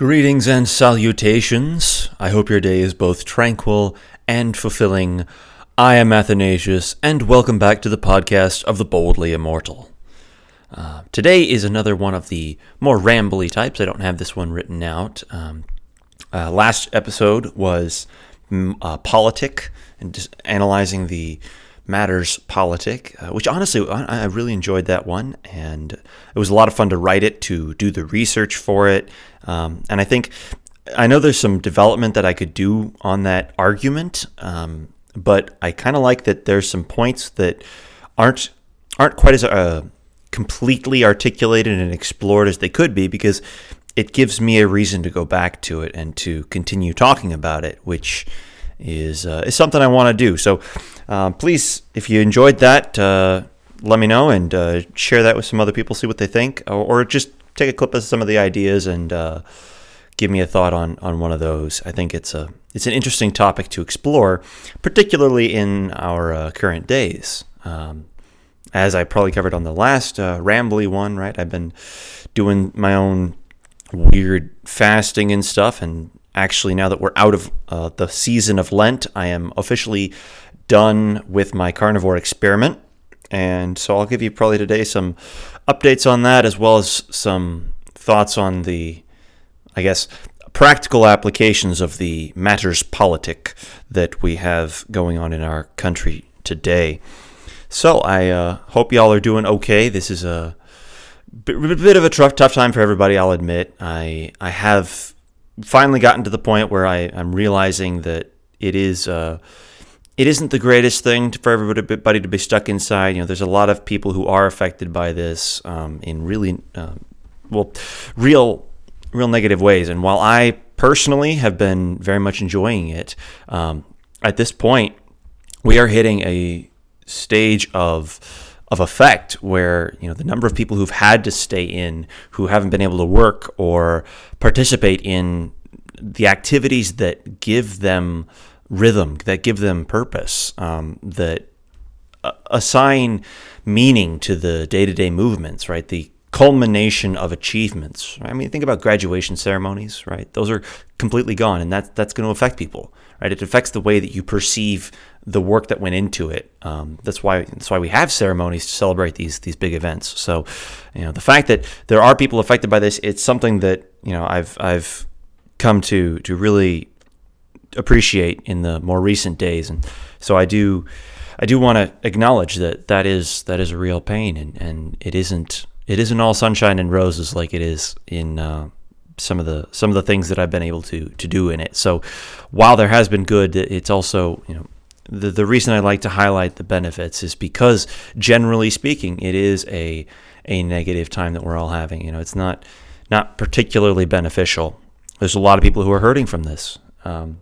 Greetings and salutations. I hope your day is both tranquil and fulfilling. I am Athanasius, and welcome back to the podcast of the Boldly Immortal. Uh, today is another one of the more rambly types. I don't have this one written out. Um, uh, last episode was mm, uh, politic and analyzing the matters politic, uh, which honestly I, I really enjoyed that one, and it was a lot of fun to write it, to do the research for it, um, and I think I know there's some development that I could do on that argument, um, but I kind of like that there's some points that aren't aren't quite as uh, completely articulated and explored as they could be because it gives me a reason to go back to it and to continue talking about it, which is uh, is something I want to do. So uh, please, if you enjoyed that, uh, let me know and uh, share that with some other people, see what they think, or, or, just take a clip of some of the ideas and uh, give me a thought on on one of those. I think it's a it's an interesting topic to explore, particularly in our uh, current days. Um, as I probably covered on the last rambly one, right? I've been doing my own weird fasting and stuff and actually, now that we're out of uh, the season of Lent, I am officially done with my carnivore experiment. And so I'll give you probably today some updates on that, as well as some thoughts on the, I guess, practical applications of the matters politic that we have going on in our country today. So I uh, hope y'all are doing okay. This is a bit of a tough, tough time for everybody. I'll admit. I I have finally gotten to the point where I, am realizing that it is uh, it isn't the greatest thing for everybody to be stuck inside. You know, there's a lot of people who are affected by this um, in really uh, well, real real negative ways. And while I personally have been very much enjoying it, um, at this point, we are hitting a stage of of effect where you know the number of people who've had to stay in who haven't been able to work or participate in the activities that give them rhythm that give them purpose um, that assign meaning to the day-to-day movements right the culmination of achievements. I mean, think about graduation ceremonies, right? Those are completely gone, and that's that's going to affect people, right? It affects the way that you perceive the work that went into it. Um, that's why that's why we have ceremonies to celebrate these these big events. So, you know, the fact that there are people affected by this, it's something that you know I've I've come to to really appreciate in the more recent days, and so I do. I do want to acknowledge that that is that is a real pain, and, and it isn't it isn't all sunshine and roses like it is in uh, some of the some of the things that I've been able to to do in it. So while there has been good, it's also you know the the reason I like to highlight the benefits is because generally speaking, it is a a negative time that we're all having. You know, it's not not particularly beneficial. There's a lot of people who are hurting from this. Um,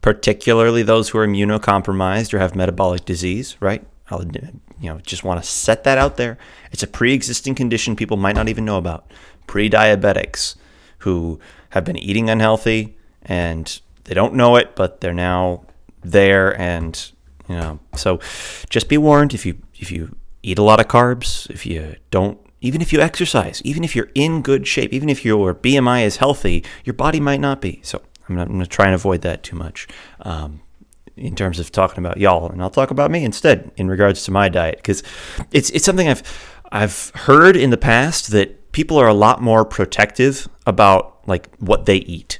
particularly those who are immunocompromised or have metabolic disease, right? I'll you know just want to set that out there. It's a pre-existing condition people might not even know about. Pre-diabetics who have been eating unhealthy and they don't know it, but they're now there and you know. So just be warned if you if you eat a lot of carbs, if you don't even if you exercise, even if you're in good shape, even if your BMI is healthy, your body might not be. So I'm, not going to try and avoid that too much. Um, in terms of talking about y'all, and I'll talk about me instead in regards to my diet because it's it's something I've I've heard in the past that people are a lot more protective about like what they eat.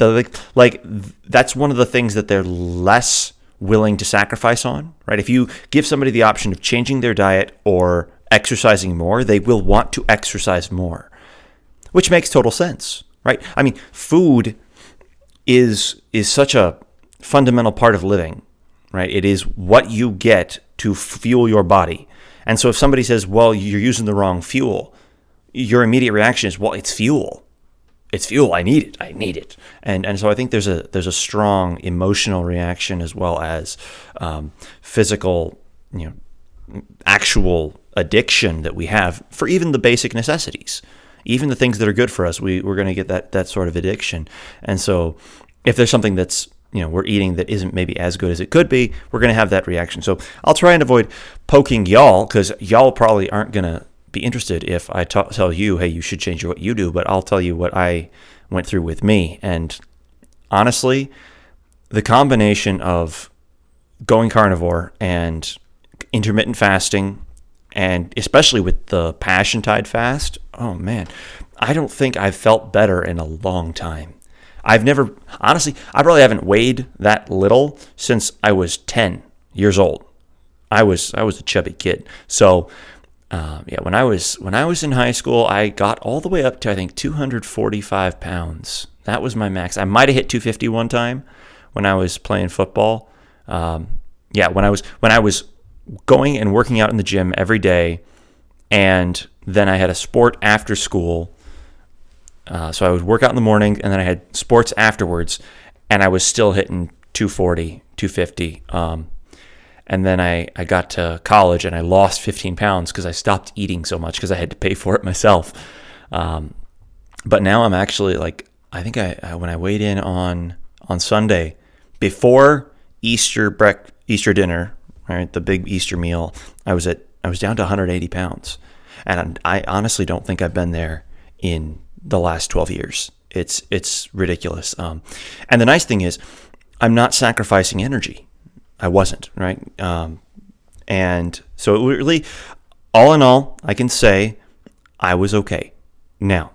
Like like that's one of the things that they're less willing to sacrifice on, right? If you give somebody the option of changing their diet or exercising more, they will want to exercise more, which makes total sense, right? I mean, food is is such a fundamental part of living, right? It is what you get to fuel your body. And so if somebody says, well, you're using the wrong fuel, your immediate reaction is, well, it's fuel. It's fuel. I need it. I need it. And and so I think there's a there's a strong emotional reaction as well as um, physical, you know, actual addiction that we have for even the basic necessities, even the things that are good for us. We we're going to get that that sort of addiction. And so if there's something that's you know we're eating that isn't maybe as good as it could be, we're going to have that reaction. So I'll try and avoid poking y'all because y'all probably aren't going to be interested if I t- tell you, hey, you should change what you do. But I'll tell you what I went through with me. And honestly, the combination of going carnivore and intermittent fasting, and especially with the Passion Tide fast, oh man, I don't think I've felt better in a long time. I've never, honestly, I probably haven't weighed that little since I was 10 years old. I was I was a chubby kid. So um, yeah, when I was when I was in high school, I got all the way up to I think 245 pounds. That was my max. I might have hit 250 one time when I was playing football. Um, yeah, when I was when I was going and working out in the gym every day, and then I had a sport after school. Uh, so I would work out in the morning, and then I had sports afterwards, and I was still hitting 240, 250. Um, and then I, I got to college and I lost 15 pounds because I stopped eating so much because I had to pay for it myself. Um, but now I'm actually like, I think I, I, when I weighed in on on Sunday before Easter brec- Easter dinner, right, the big Easter meal, I was at I was down to 180 pounds, and I honestly don't think I've been there in the last 12 years. It's it's ridiculous. Um, and the nice thing is, I'm not sacrificing energy. I wasn't, right? Um, and so really, all in all, I can say I was okay. Now,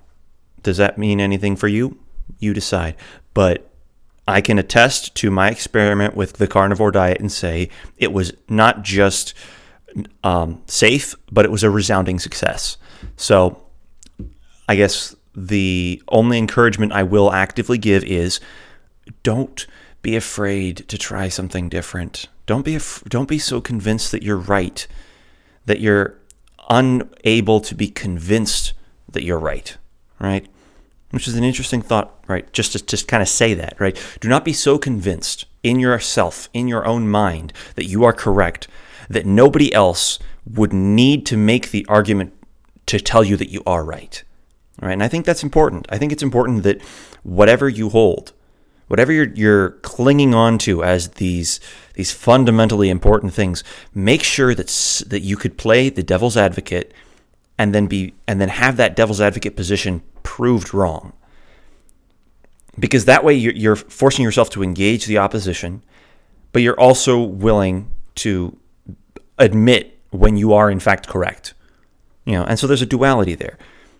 does that mean anything for you? You decide. But I can attest to my experiment with the carnivore diet and say it was not just um, safe, but it was a resounding success. So I guess the only encouragement I will actively give is don't be afraid to try something different. Don't be af- don't be so convinced that you're right that you're unable to be convinced that you're right, right? Which is an interesting thought, right? Just to just kind of say that, right? Do not be so convinced in yourself, in your own mind, that you are correct, that nobody else would need to make the argument to tell you that you are right. Right? And I think that's important. I think it's important that whatever you hold, whatever you're, you're clinging on to as these these fundamentally important things, make sure that that you could play the devil's advocate and then be and then have that devil's advocate position proved wrong. Because that way you're, you're forcing yourself to engage the opposition, but you're also willing to admit when you are in fact correct. You know, and so there's a duality there.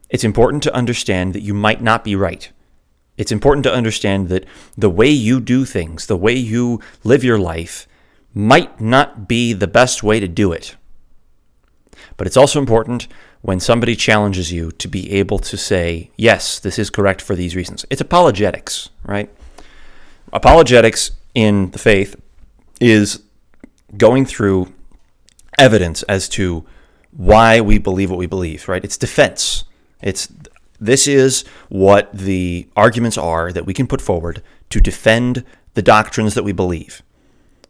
It's important to understand that you might not be right it's important to understand that the way you do things, the way you live your life, might not be the best way to do it. But it's also important when somebody challenges you to be able to say, yes, this is correct for these reasons. It's apologetics, right? Apologetics in the faith is going through evidence as to why we believe what we believe, right? It's defense. It's this is what the arguments are that we can put forward to defend the doctrines that we believe.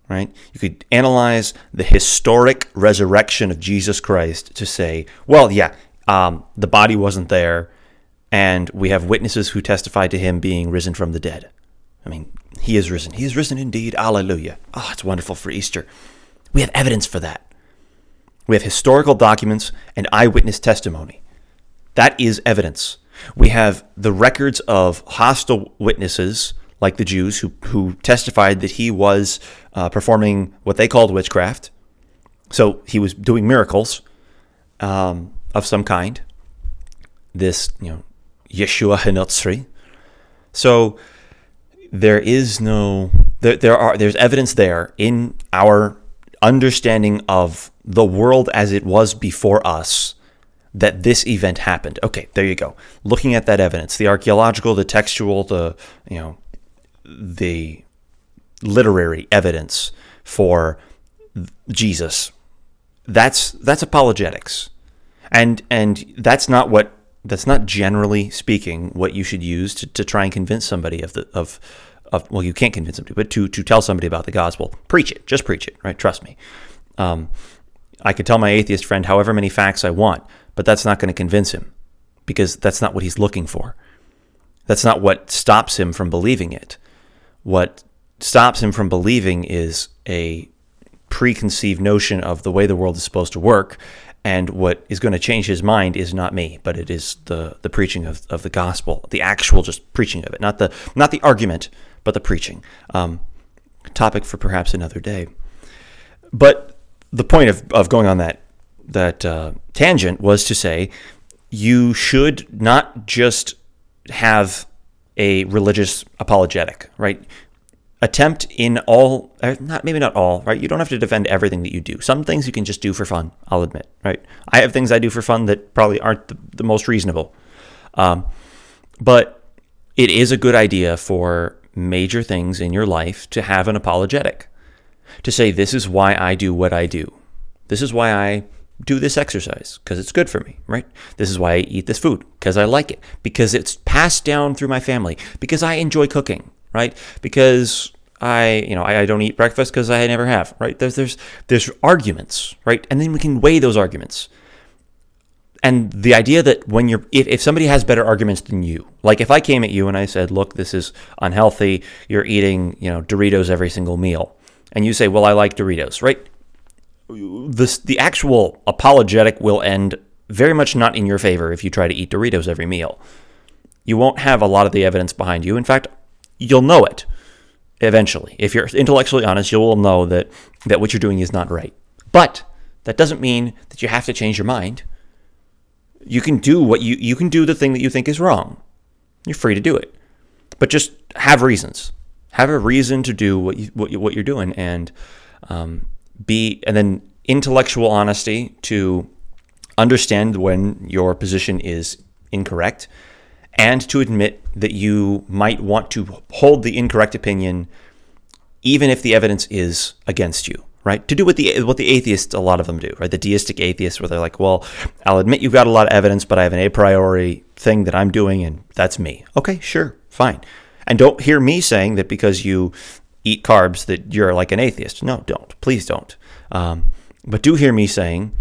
Right? You could analyze the historic resurrection of Jesus Christ to say, well, yeah, um, the body wasn't there, and we have witnesses who testified to him being risen from the dead. I mean, he is risen. He is risen indeed. Alleluia. Oh, it's wonderful for Easter. We have evidence for that. We have historical documents and eyewitness testimony. That is evidence. We have the records of hostile witnesses, like the Jews, who, who testified that he was uh, performing what they called witchcraft. So he was doing miracles um, of some kind. This, you know, Yeshua Hanotzri. So there is no there, there are there's evidence there in our understanding of the world as it was before us that this event happened. Okay, there you go. Looking at that evidence, the archaeological, the textual, the you know, the literary evidence for Jesus. That's that's apologetics. And and that's not what that's not generally speaking what you should use to, to try and convince somebody of the of of well you can't convince somebody but to to tell somebody about the gospel preach it just preach it right trust me um, I could tell my atheist friend however many facts I want but that's not going to convince him because that's not what he's looking for. That's not what stops him from believing it. What stops him from believing is a preconceived notion of the way the world is supposed to work And what is going to change his mind is not me, but it is the, the preaching of, of the gospel, the actual just preaching of it, not the not the argument, but the preaching. Um, topic for perhaps another day. But the point of, of going on that that uh, tangent was to say you should not just have a religious apologetic, right? Attempt in all, uh, not maybe not all, right? You don't have to defend everything that you do. Some things you can just do for fun. I'll admit, right? I have things I do for fun that probably aren't the, the most reasonable, um, but it is a good idea for major things in your life to have an apologetic, to say this is why I do what I do. This is why I do this exercise because it's good for me, right? This is why I eat this food because I like it, because it's passed down through my family, because I enjoy cooking, right? Because I, you know, I, I don't eat breakfast because I never have, right? There's, there's, there's arguments, right? And then we can weigh those arguments. And the idea that when you're, if, if somebody has better arguments than you, like if I came at you and I said, look, this is unhealthy, you're eating, you know, Doritos every single meal, and you say, well, I like Doritos, right? This the actual apologetic will end very much not in your favor if you try to eat Doritos every meal. You won't have a lot of the evidence behind you. In fact, you'll know it eventually. If you're intellectually honest, you will know that that what you're doing is not right. But that doesn't mean that you have to change your mind. You can do what you you can do the thing that you think is wrong. You're free to do it. But just have reasons. Have a reason to do what you what, you, what you're doing and um, be and then intellectual honesty to understand when your position is incorrect and to admit that you might want to hold the incorrect opinion even if the evidence is against you right? To do what the what the atheists a lot of them do right? The deistic atheists where they're like well I'll admit you've got a lot of evidence but I have an a priori thing that I'm doing and that's me. Okay sure fine. And don't hear me saying that because you eat carbs that you're like an atheist. No, don't. Please don't. Um, but do hear me saying,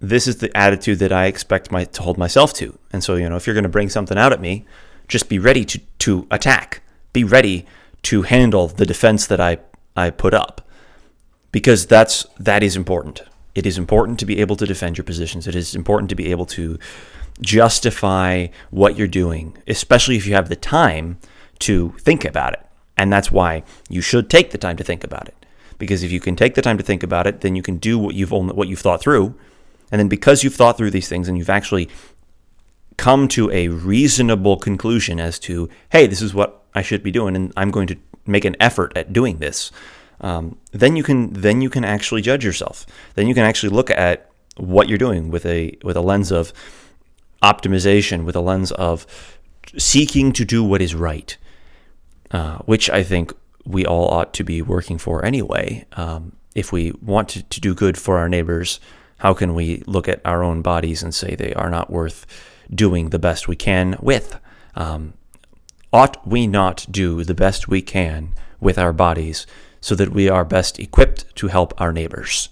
this is the attitude that I expect my, to hold myself to. And so, you know, if you're going to bring something out at me, just be ready to, to attack. Be ready to handle the defense that I, I put up. Because that's that is important. It is important to be able to defend your positions. It is important to be able to justify what you're doing, especially if you have the time to think about it. And that's why you should take the time to think about it. Because if you can take the time to think about it, then you can do what you've what you've thought through. And then because you've thought through these things and you've actually come to a reasonable conclusion as to, hey, this is what I should be doing, and I'm going to make an effort at doing this. Um, then you can then you can actually judge yourself. Then you can actually look at what you're doing with a with a lens of optimization, with a lens of seeking to do what is right uh, which I think we all ought to be working for anyway. Um, if we want to, to do good for our neighbors, how can we look at our own bodies and say they are not worth doing the best we can with? Um, ought we not do the best we can with our bodies so that we are best equipped to help our neighbors?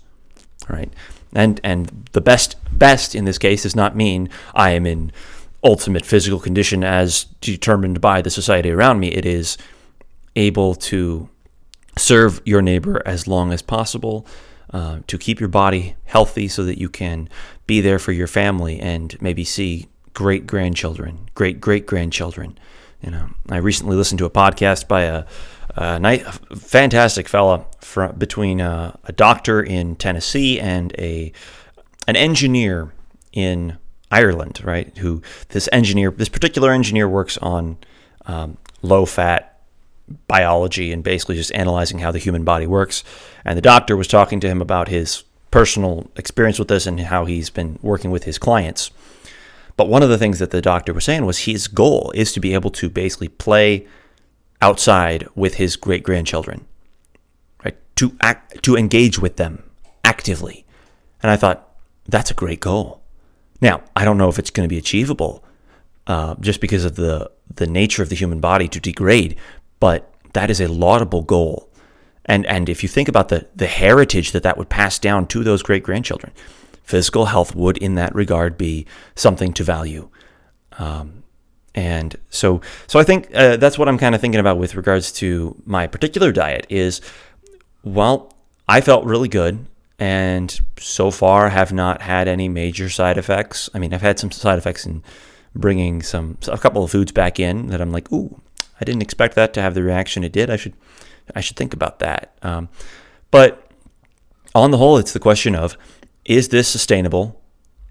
Right? And and the best best in this case does not mean I am in ultimate physical condition as determined by the society around me. It is able to serve your neighbor as long as possible, uh, to keep your body healthy so that you can be there for your family and maybe see great grandchildren, great great grandchildren. You know, I recently listened to a podcast by a, a nice, fantastic fella from between a, a doctor in Tennessee and a an engineer in Ireland, right? Who this engineer, this particular engineer works on um, low fat biology and basically just analyzing how the human body works. And the doctor was talking to him about his personal experience with this and how he's been working with his clients. But one of the things that the doctor was saying was his goal is to be able to basically play outside with his great grandchildren, right? To act, to engage with them actively. And I thought that's a great goal. Now, I don't know if it's going to be achievable uh, just because of the, the nature of the human body to degrade, but that is a laudable goal. And, and if you think about the, the heritage that that would pass down to those great grandchildren, physical health would, in that regard, be something to value. Um, and so, so I think uh, that's what I'm kind of thinking about with regards to my particular diet. Is well, I felt really good and so far have not had any major side effects. I mean, I've had some side effects in bringing some a couple of foods back in that I'm like, ooh, I didn't expect that to have the reaction it did. I should I should think about that. Um, but on the whole, it's the question of is this sustainable,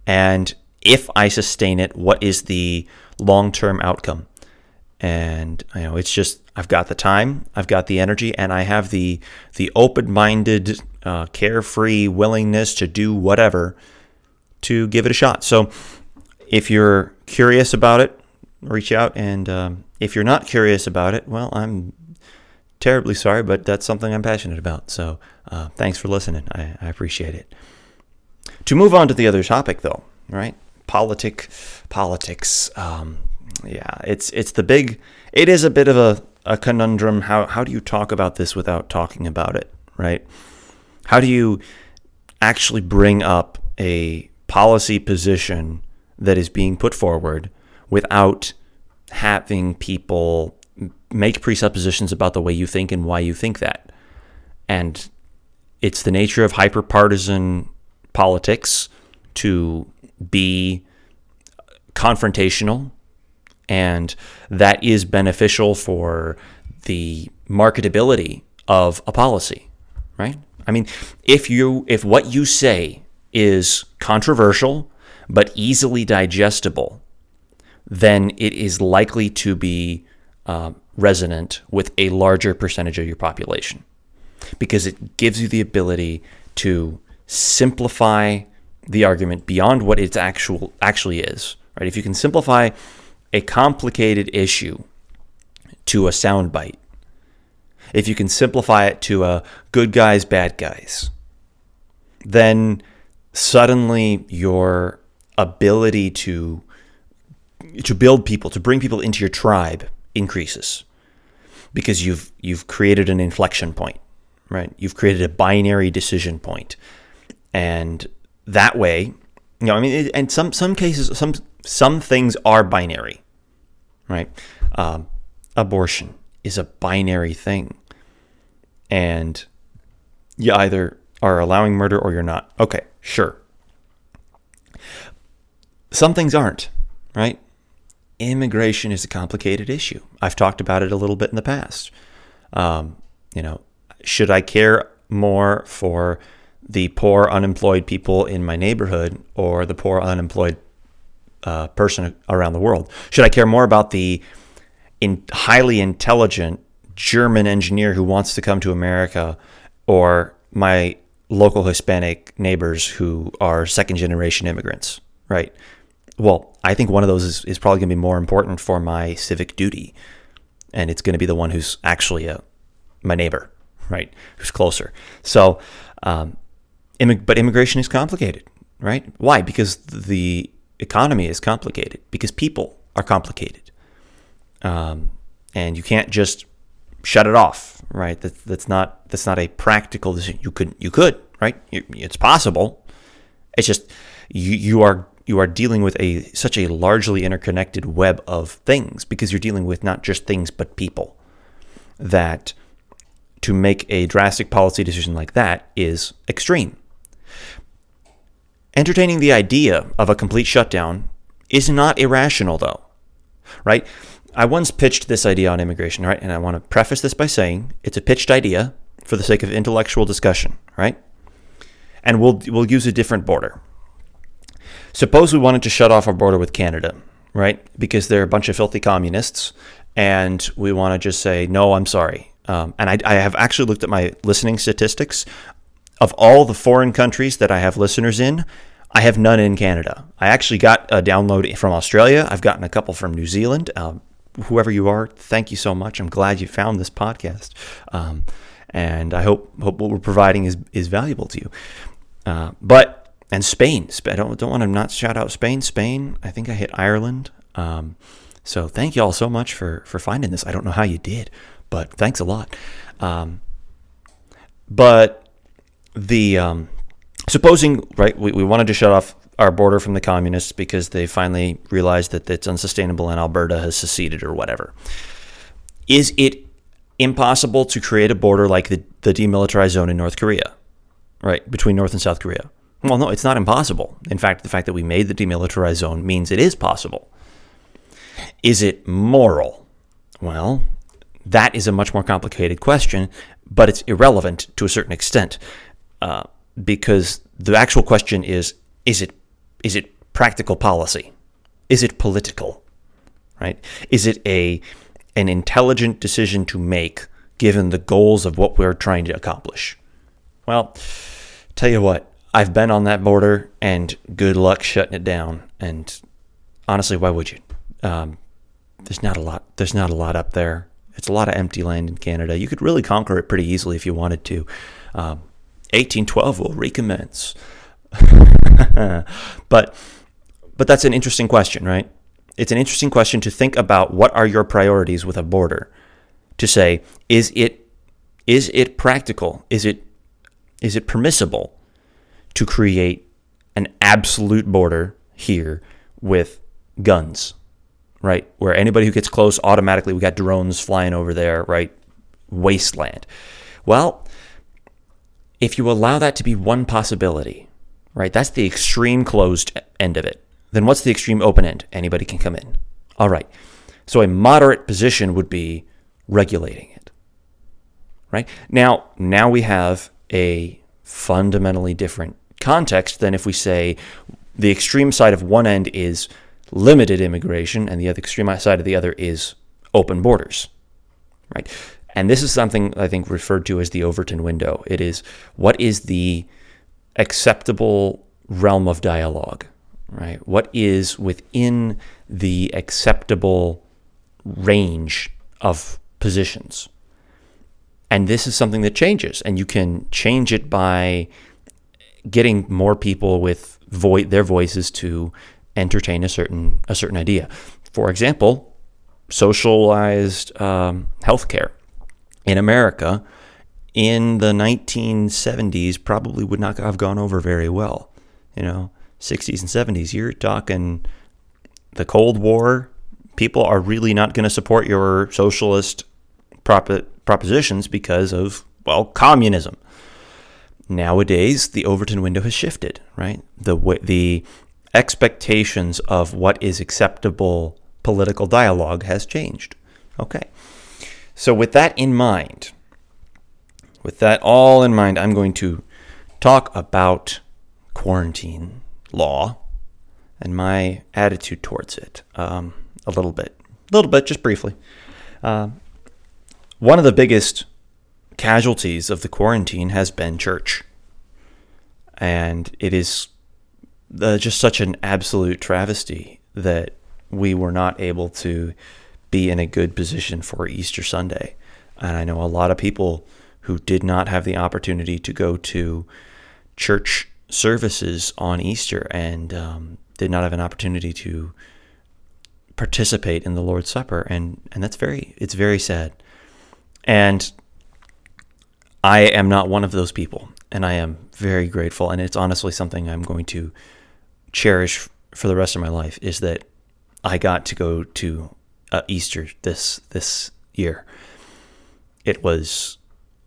and if I sustain it, what is the long term outcome? And you know, it's just I've got the time, I've got the energy, and I have the the open minded, uh, carefree willingness to do whatever to give it a shot. So, if you're curious about it, reach out, and um, if you're not curious about it, well, I'm terribly sorry, but that's something I'm passionate about. So, uh, thanks for listening. I, I appreciate it. To move on to the other topic, though, right? Politic, politics. Um, yeah, it's it's the big. It is a bit of a, a conundrum. How how do you talk about this without talking about it, right? How do you actually bring up a policy position that is being put forward without having people make presuppositions about the way you think and why you think that? And it's the nature of hyperpartisan politics to be confrontational and that is beneficial for the marketability of a policy, right? I mean, if you if what you say is controversial but easily digestible, then it is likely to be uh, resonant with a larger percentage of your population because it gives you the ability to simplify the argument beyond what it actual actually is. Right? If you can simplify a complicated issue to a soundbite, if you can simplify it to a good guys, bad guys, then suddenly your ability to to build people, to bring people into your tribe increases because you've you've created an inflection point, right? You've created a binary decision point. And that way, you know, I mean, and some some cases, some some things are binary, right? Um, abortion is a binary thing, and you either are allowing murder or you're not. Okay, sure. Some things aren't, right? Immigration is a complicated issue. I've talked about it a little bit in the past. Um, you know, should I care more for the poor unemployed people in my neighborhood or the poor unemployed uh, person around the world? Should I care more about the in highly intelligent German engineer who wants to come to America or my local Hispanic neighbors who are second generation immigrants, right? Well, I think one of those is, is probably going to be more important for my civic duty. And it's going to be the one who's actually a, my neighbor, right? Who's closer. So, um, but immigration is complicated, right? Why? Because the economy is complicated, because people are complicated. Um, and you can't just shut it off, right? That, that's not that's not a practical decision. You could you could, right? It's possible. It's just you you are you are dealing with a such a largely interconnected web of things because you're dealing with not just things but people. That to make a drastic policy decision like that is extreme. Entertaining the idea of a complete shutdown is not irrational, though, right? I once pitched this idea on immigration, right? And I want to preface this by saying it's a pitched idea for the sake of intellectual discussion, right? And we'll we'll use a different border. Suppose we wanted to shut off our border with Canada, right? Because they're a bunch of filthy communists, and we want to just say, no, I'm sorry. Um, and I, I have actually looked at my listening statistics. Of all the foreign countries that I have listeners in, I have none in Canada. I actually got a download from Australia. I've gotten a couple from New Zealand. Um, whoever you are, thank you so much. I'm glad you found this podcast, um, and I hope hope what we're providing is is valuable to you. Uh, but and Spain, I don't don't want to not shout out Spain. Spain, I think I hit Ireland. Um, so thank you all so much for for finding this. I don't know how you did, but thanks a lot. Um, but the um, supposing right, we, we wanted to shut off our border from the communists because they finally realized that it's unsustainable and Alberta has seceded or whatever. Is it impossible to create a border like the, the demilitarized zone in North Korea? right, between North and South Korea. Well, no, it's not impossible. In fact, the fact that we made the demilitarized zone means it is possible. Is it moral? Well, that is a much more complicated question, but it's irrelevant to a certain extent uh, because the actual question is: is it is it practical policy? Is it political? Right? Is it a an intelligent decision to make given the goals of what we're trying to accomplish? Well, tell you what, I've been on that border, and good luck shutting it down. And honestly, why would you? Um, there's not a lot. There's not a lot up there. It's a lot of empty land in Canada. You could really conquer it pretty easily if you wanted to. Um, 1812 will recommence. but but that's an interesting question, right? It's an interesting question to think about what are your priorities with a border. To say, is it is it practical? Is it is it permissible to create an absolute border here with guns, right? Where anybody who gets close automatically, we got drones flying over there, right? Wasteland. Well, if you allow that to be one possibility, right? That's the extreme closed end of it. Then what's the extreme open end? Anybody can come in. All right. So a moderate position would be regulating it. Right? Now, now we have a fundamentally different context than if we say the extreme side of one end is limited immigration and the other extreme side of the other is open borders. Right? And this is something I think referred to as the Overton window. It is what is the acceptable realm of dialogue, right? What is within the acceptable range of positions? And this is something that changes, and you can change it by getting more people with vo- their voices to entertain a certain a certain idea. For example, socialized um, healthcare in America in the 1970s probably would not have gone over very well. You know, 60s and 70s, you're talking the Cold War. People are really not going to support your socialist prop- propositions because of, well, communism. Nowadays, the Overton window has shifted, right? The, the expectations of what is acceptable political dialogue has changed. Okay. So, with that in mind, with that all in mind, I'm going to talk about quarantine law and my attitude towards it um, a little bit. A little bit, just briefly. Uh, one of the biggest casualties of the quarantine has been church. And it is uh, just such an absolute travesty that we were not able to be in a good position for Easter Sunday. And I know a lot of people who did not have the opportunity to go to church services on Easter and um, did not have an opportunity to participate in the Lord's Supper, and and that's very it's very sad. And I am not one of those people, and I am very grateful. And it's honestly something I'm going to cherish for the rest of my life is that I got to go to uh, Easter this this year. It was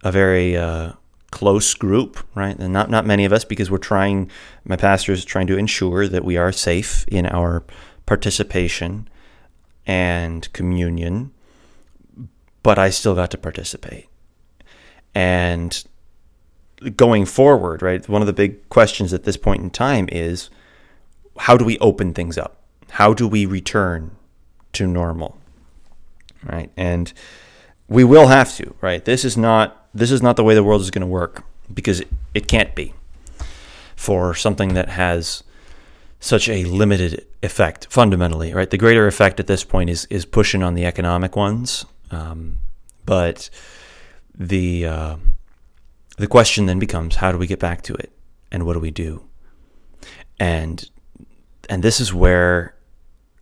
a very uh, close group, right? And not not many of us because we're trying. My pastor is trying to ensure that we are safe in our participation and communion, but I still got to participate. And going forward, right? One of the big questions at this point in time is how do we open things up? How do we return to normal, right? And we will have to, right? This is not this is not the way the world is going to work because it, it can't be for something that has such a limited effect fundamentally, right? The greater effect at this point is is pushing on the economic ones, um, but the uh, the question then becomes how do we get back to it and what do we do and and this is where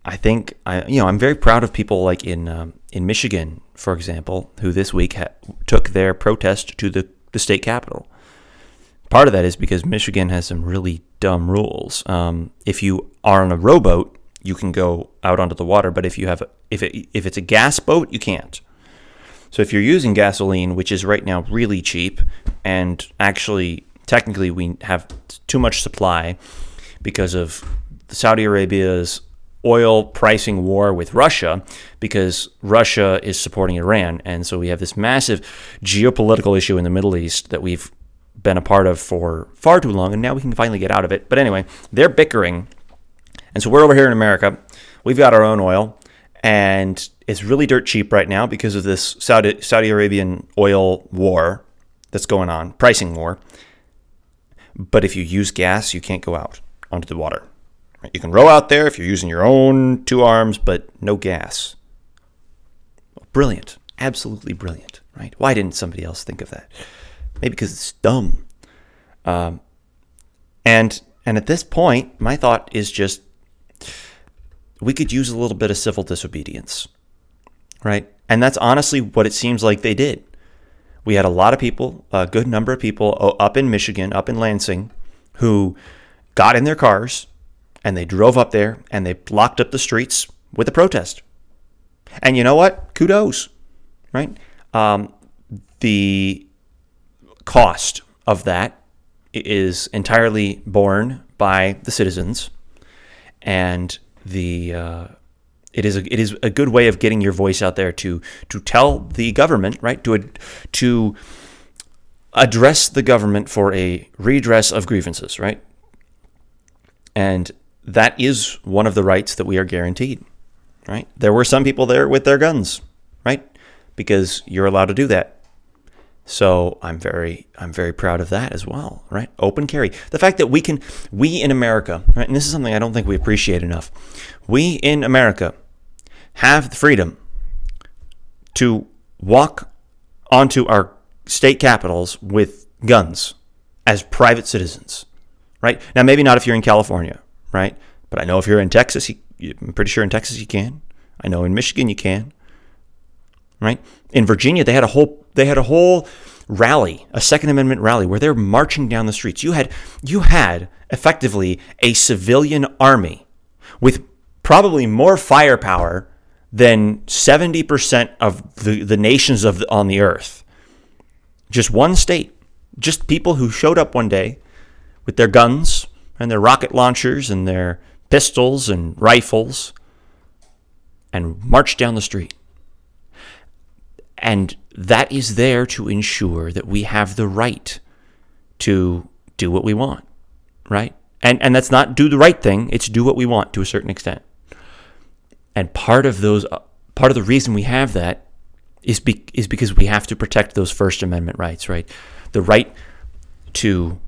I think I you know I'm very proud of people like in um, in Michigan, for example, who this week ha- took their protest to the the state capitol. Part of that is because Michigan has some really dumb rules. Um, if you are on a rowboat, you can go out onto the water, but if you have if it, if it's a gas boat, you can't. So if you're using gasoline, which is right now really cheap and actually technically we have too much supply because of Saudi Arabia's oil pricing war with Russia because Russia is supporting Iran. And so we have this massive geopolitical issue in the Middle East that we've been a part of for far too long. And now we can finally get out of it. But anyway, they're bickering. And so we're over here in America. We've got our own oil. And it's really dirt cheap right now because of this Saudi, Saudi Arabian oil war that's going on, pricing war. But if you use gas, you can't go out onto the water. You can row out there if you're using your own two arms, but no gas. Brilliant. Absolutely brilliant, right? Why didn't somebody else think of that? Maybe because it's dumb. Um, and and at this point, my thought is just we could use a little bit of civil disobedience, right? And that's honestly what it seems like they did. We had a lot of people, a good number of people up in Michigan, up in Lansing, who got in their cars and they drove up there and they blocked up the streets with a protest. And you know what? Kudos, right? Um, the cost of that is entirely borne by the citizens, and the uh, it is a, it is a good way of getting your voice out there to to tell the government, right? To to address the government for a redress of grievances, right? And that is one of the rights that we are guaranteed, right? There were some people there with their guns, right? Because you're allowed to do that. So I'm very I'm very proud of that as well, right? Open carry. The fact that we can we in America, right? And this is something I don't think we appreciate enough. We in America have the freedom to walk onto our state capitols with guns as private citizens, right? Now maybe not if you're in California, right? But I know if you're in Texas, you, I'm pretty sure in Texas you can. I know in Michigan you can. Right? In Virginia, they had a whole they had a whole rally, a Second Amendment rally, where they're marching down the streets. You had you had effectively a civilian army with probably more firepower than 70% of the, the nations of the, on the earth. Just one state, just people who showed up one day with their guns, and their rocket launchers and their pistols and rifles and march down the street. And that is there to ensure that we have the right to do what we want, right? And and that's not do the right thing, it's do what we want to a certain extent. And part of those uh, part of the reason we have that is be, is because we have to protect those first amendment rights, right? The right to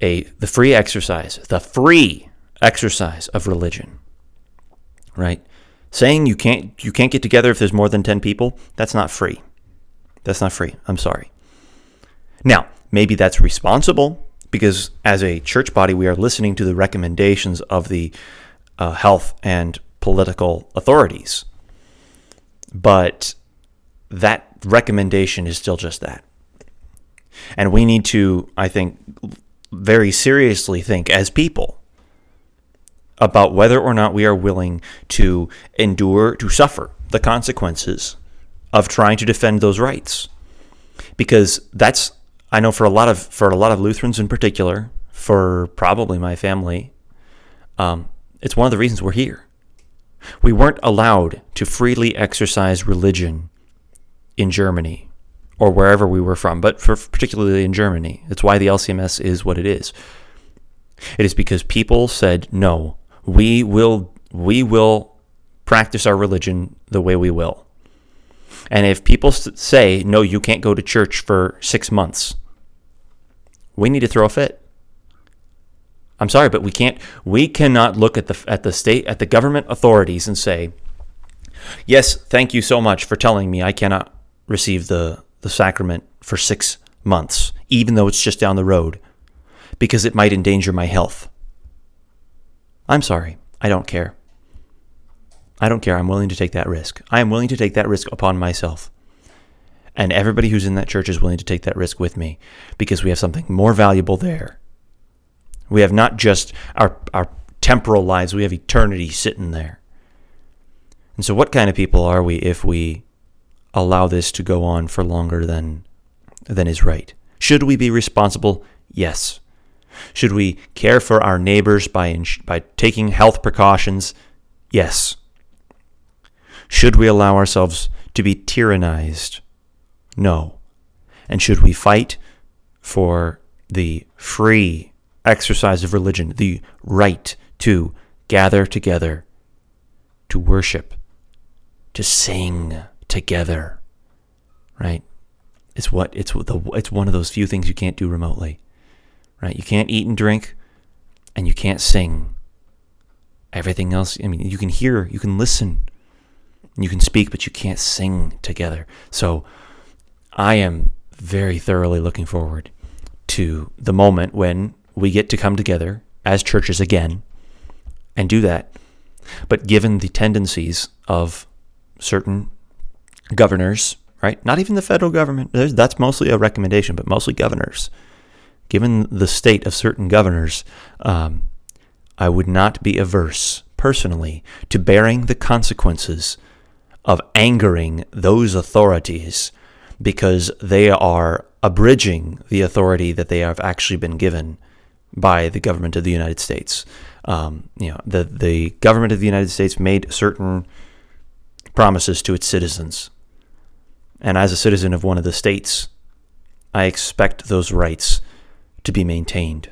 a the free exercise, the free exercise of religion. Right? Saying you can't you can't get together if there's more than 10 people, that's not free. That's not free. I'm sorry. Now, maybe that's responsible because as a church body we are listening to the recommendations of the uh, health and political authorities. But that recommendation is still just that. And we need to, I think, very seriously think as people about whether or not we are willing to endure, to suffer the consequences of trying to defend those rights. Because that's, I know for a lot of, for a lot of Lutherans in particular, for probably my family, um, it's one of the reasons we're here. We weren't allowed to freely exercise religion in Germany or wherever we were from, but for particularly in Germany. That's why the LCMS is what it is. It is because people said, "No, we will we will practice our religion the way we will." And if people say, "No, you can't go to church for 6 months." We need to throw a fit. I'm sorry, but we can't we cannot look at the at the state at the government authorities and say, "Yes, thank you so much for telling me I cannot receive the the sacrament for six months, even though it's just down the road, because it might endanger my health. I'm sorry. I don't care. I don't care. I'm willing to take that risk. I am willing to take that risk upon myself. And everybody who's in that church is willing to take that risk with me because we have something more valuable there. We have not just our, our temporal lives, we have eternity sitting there. And so, what kind of people are we if we allow this to go on for longer than than is right. Should we be responsible? Yes. Should we care for our neighbors by, ins- by taking health precautions? Yes. Should we allow ourselves to be tyrannized? No. And should we fight for the free exercise of religion, the right to gather together, to worship, to sing together, right? It's what it's the it's one of those few things you can't do remotely, right? You can't eat and drink, and you can't sing. Everything else, I mean, you can hear, you can listen, you can speak, but you can't sing together. So, I am very thoroughly looking forward to the moment when we get to come together as churches again and do that. But given the tendencies of certain governors, right? Not even the federal government, that's mostly a recommendation, but mostly governors. Given the state of certain governors, um, I would not be averse, personally, to bearing the consequences of angering those authorities because they are abridging the authority that they have actually been given by the government of the United States. Um, you know, the the government of the United States made certain promises to its citizens, and as a citizen of one of the states, I expect those rights to be maintained.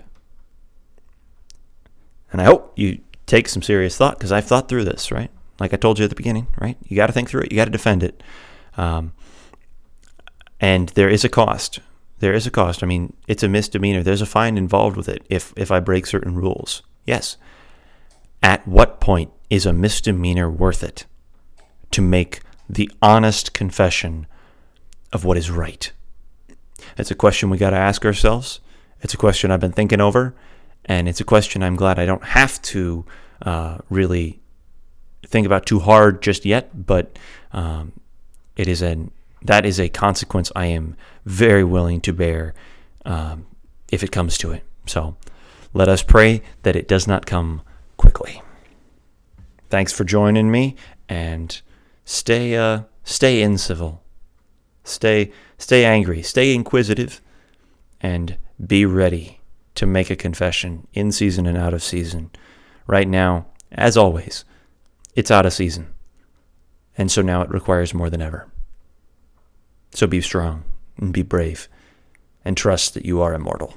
And I hope you take some serious thought because I've thought through this, right? Like I told you at the beginning, right? You got to think through it. You got to defend it. Um, and there is a cost. There is a cost. I mean, it's a misdemeanor. There's a fine involved with it if if I break certain rules. Yes. At what point is a misdemeanor worth it to make the honest confession of what is right? It's a question we got to ask ourselves. It's a question I've been thinking over, and it's a question I'm glad I don't have to uh, really think about too hard just yet. But um, it is an that is a consequence I am very willing to bear um, if it comes to it. So let us pray that it does not come quickly. Thanks for joining me and stay uh, stay incivil. Stay stay angry, stay inquisitive and be ready to make a confession in season and out of season. Right now, as always, it's out of season. And so now it requires more than ever. So be strong and be brave and trust that you are immortal.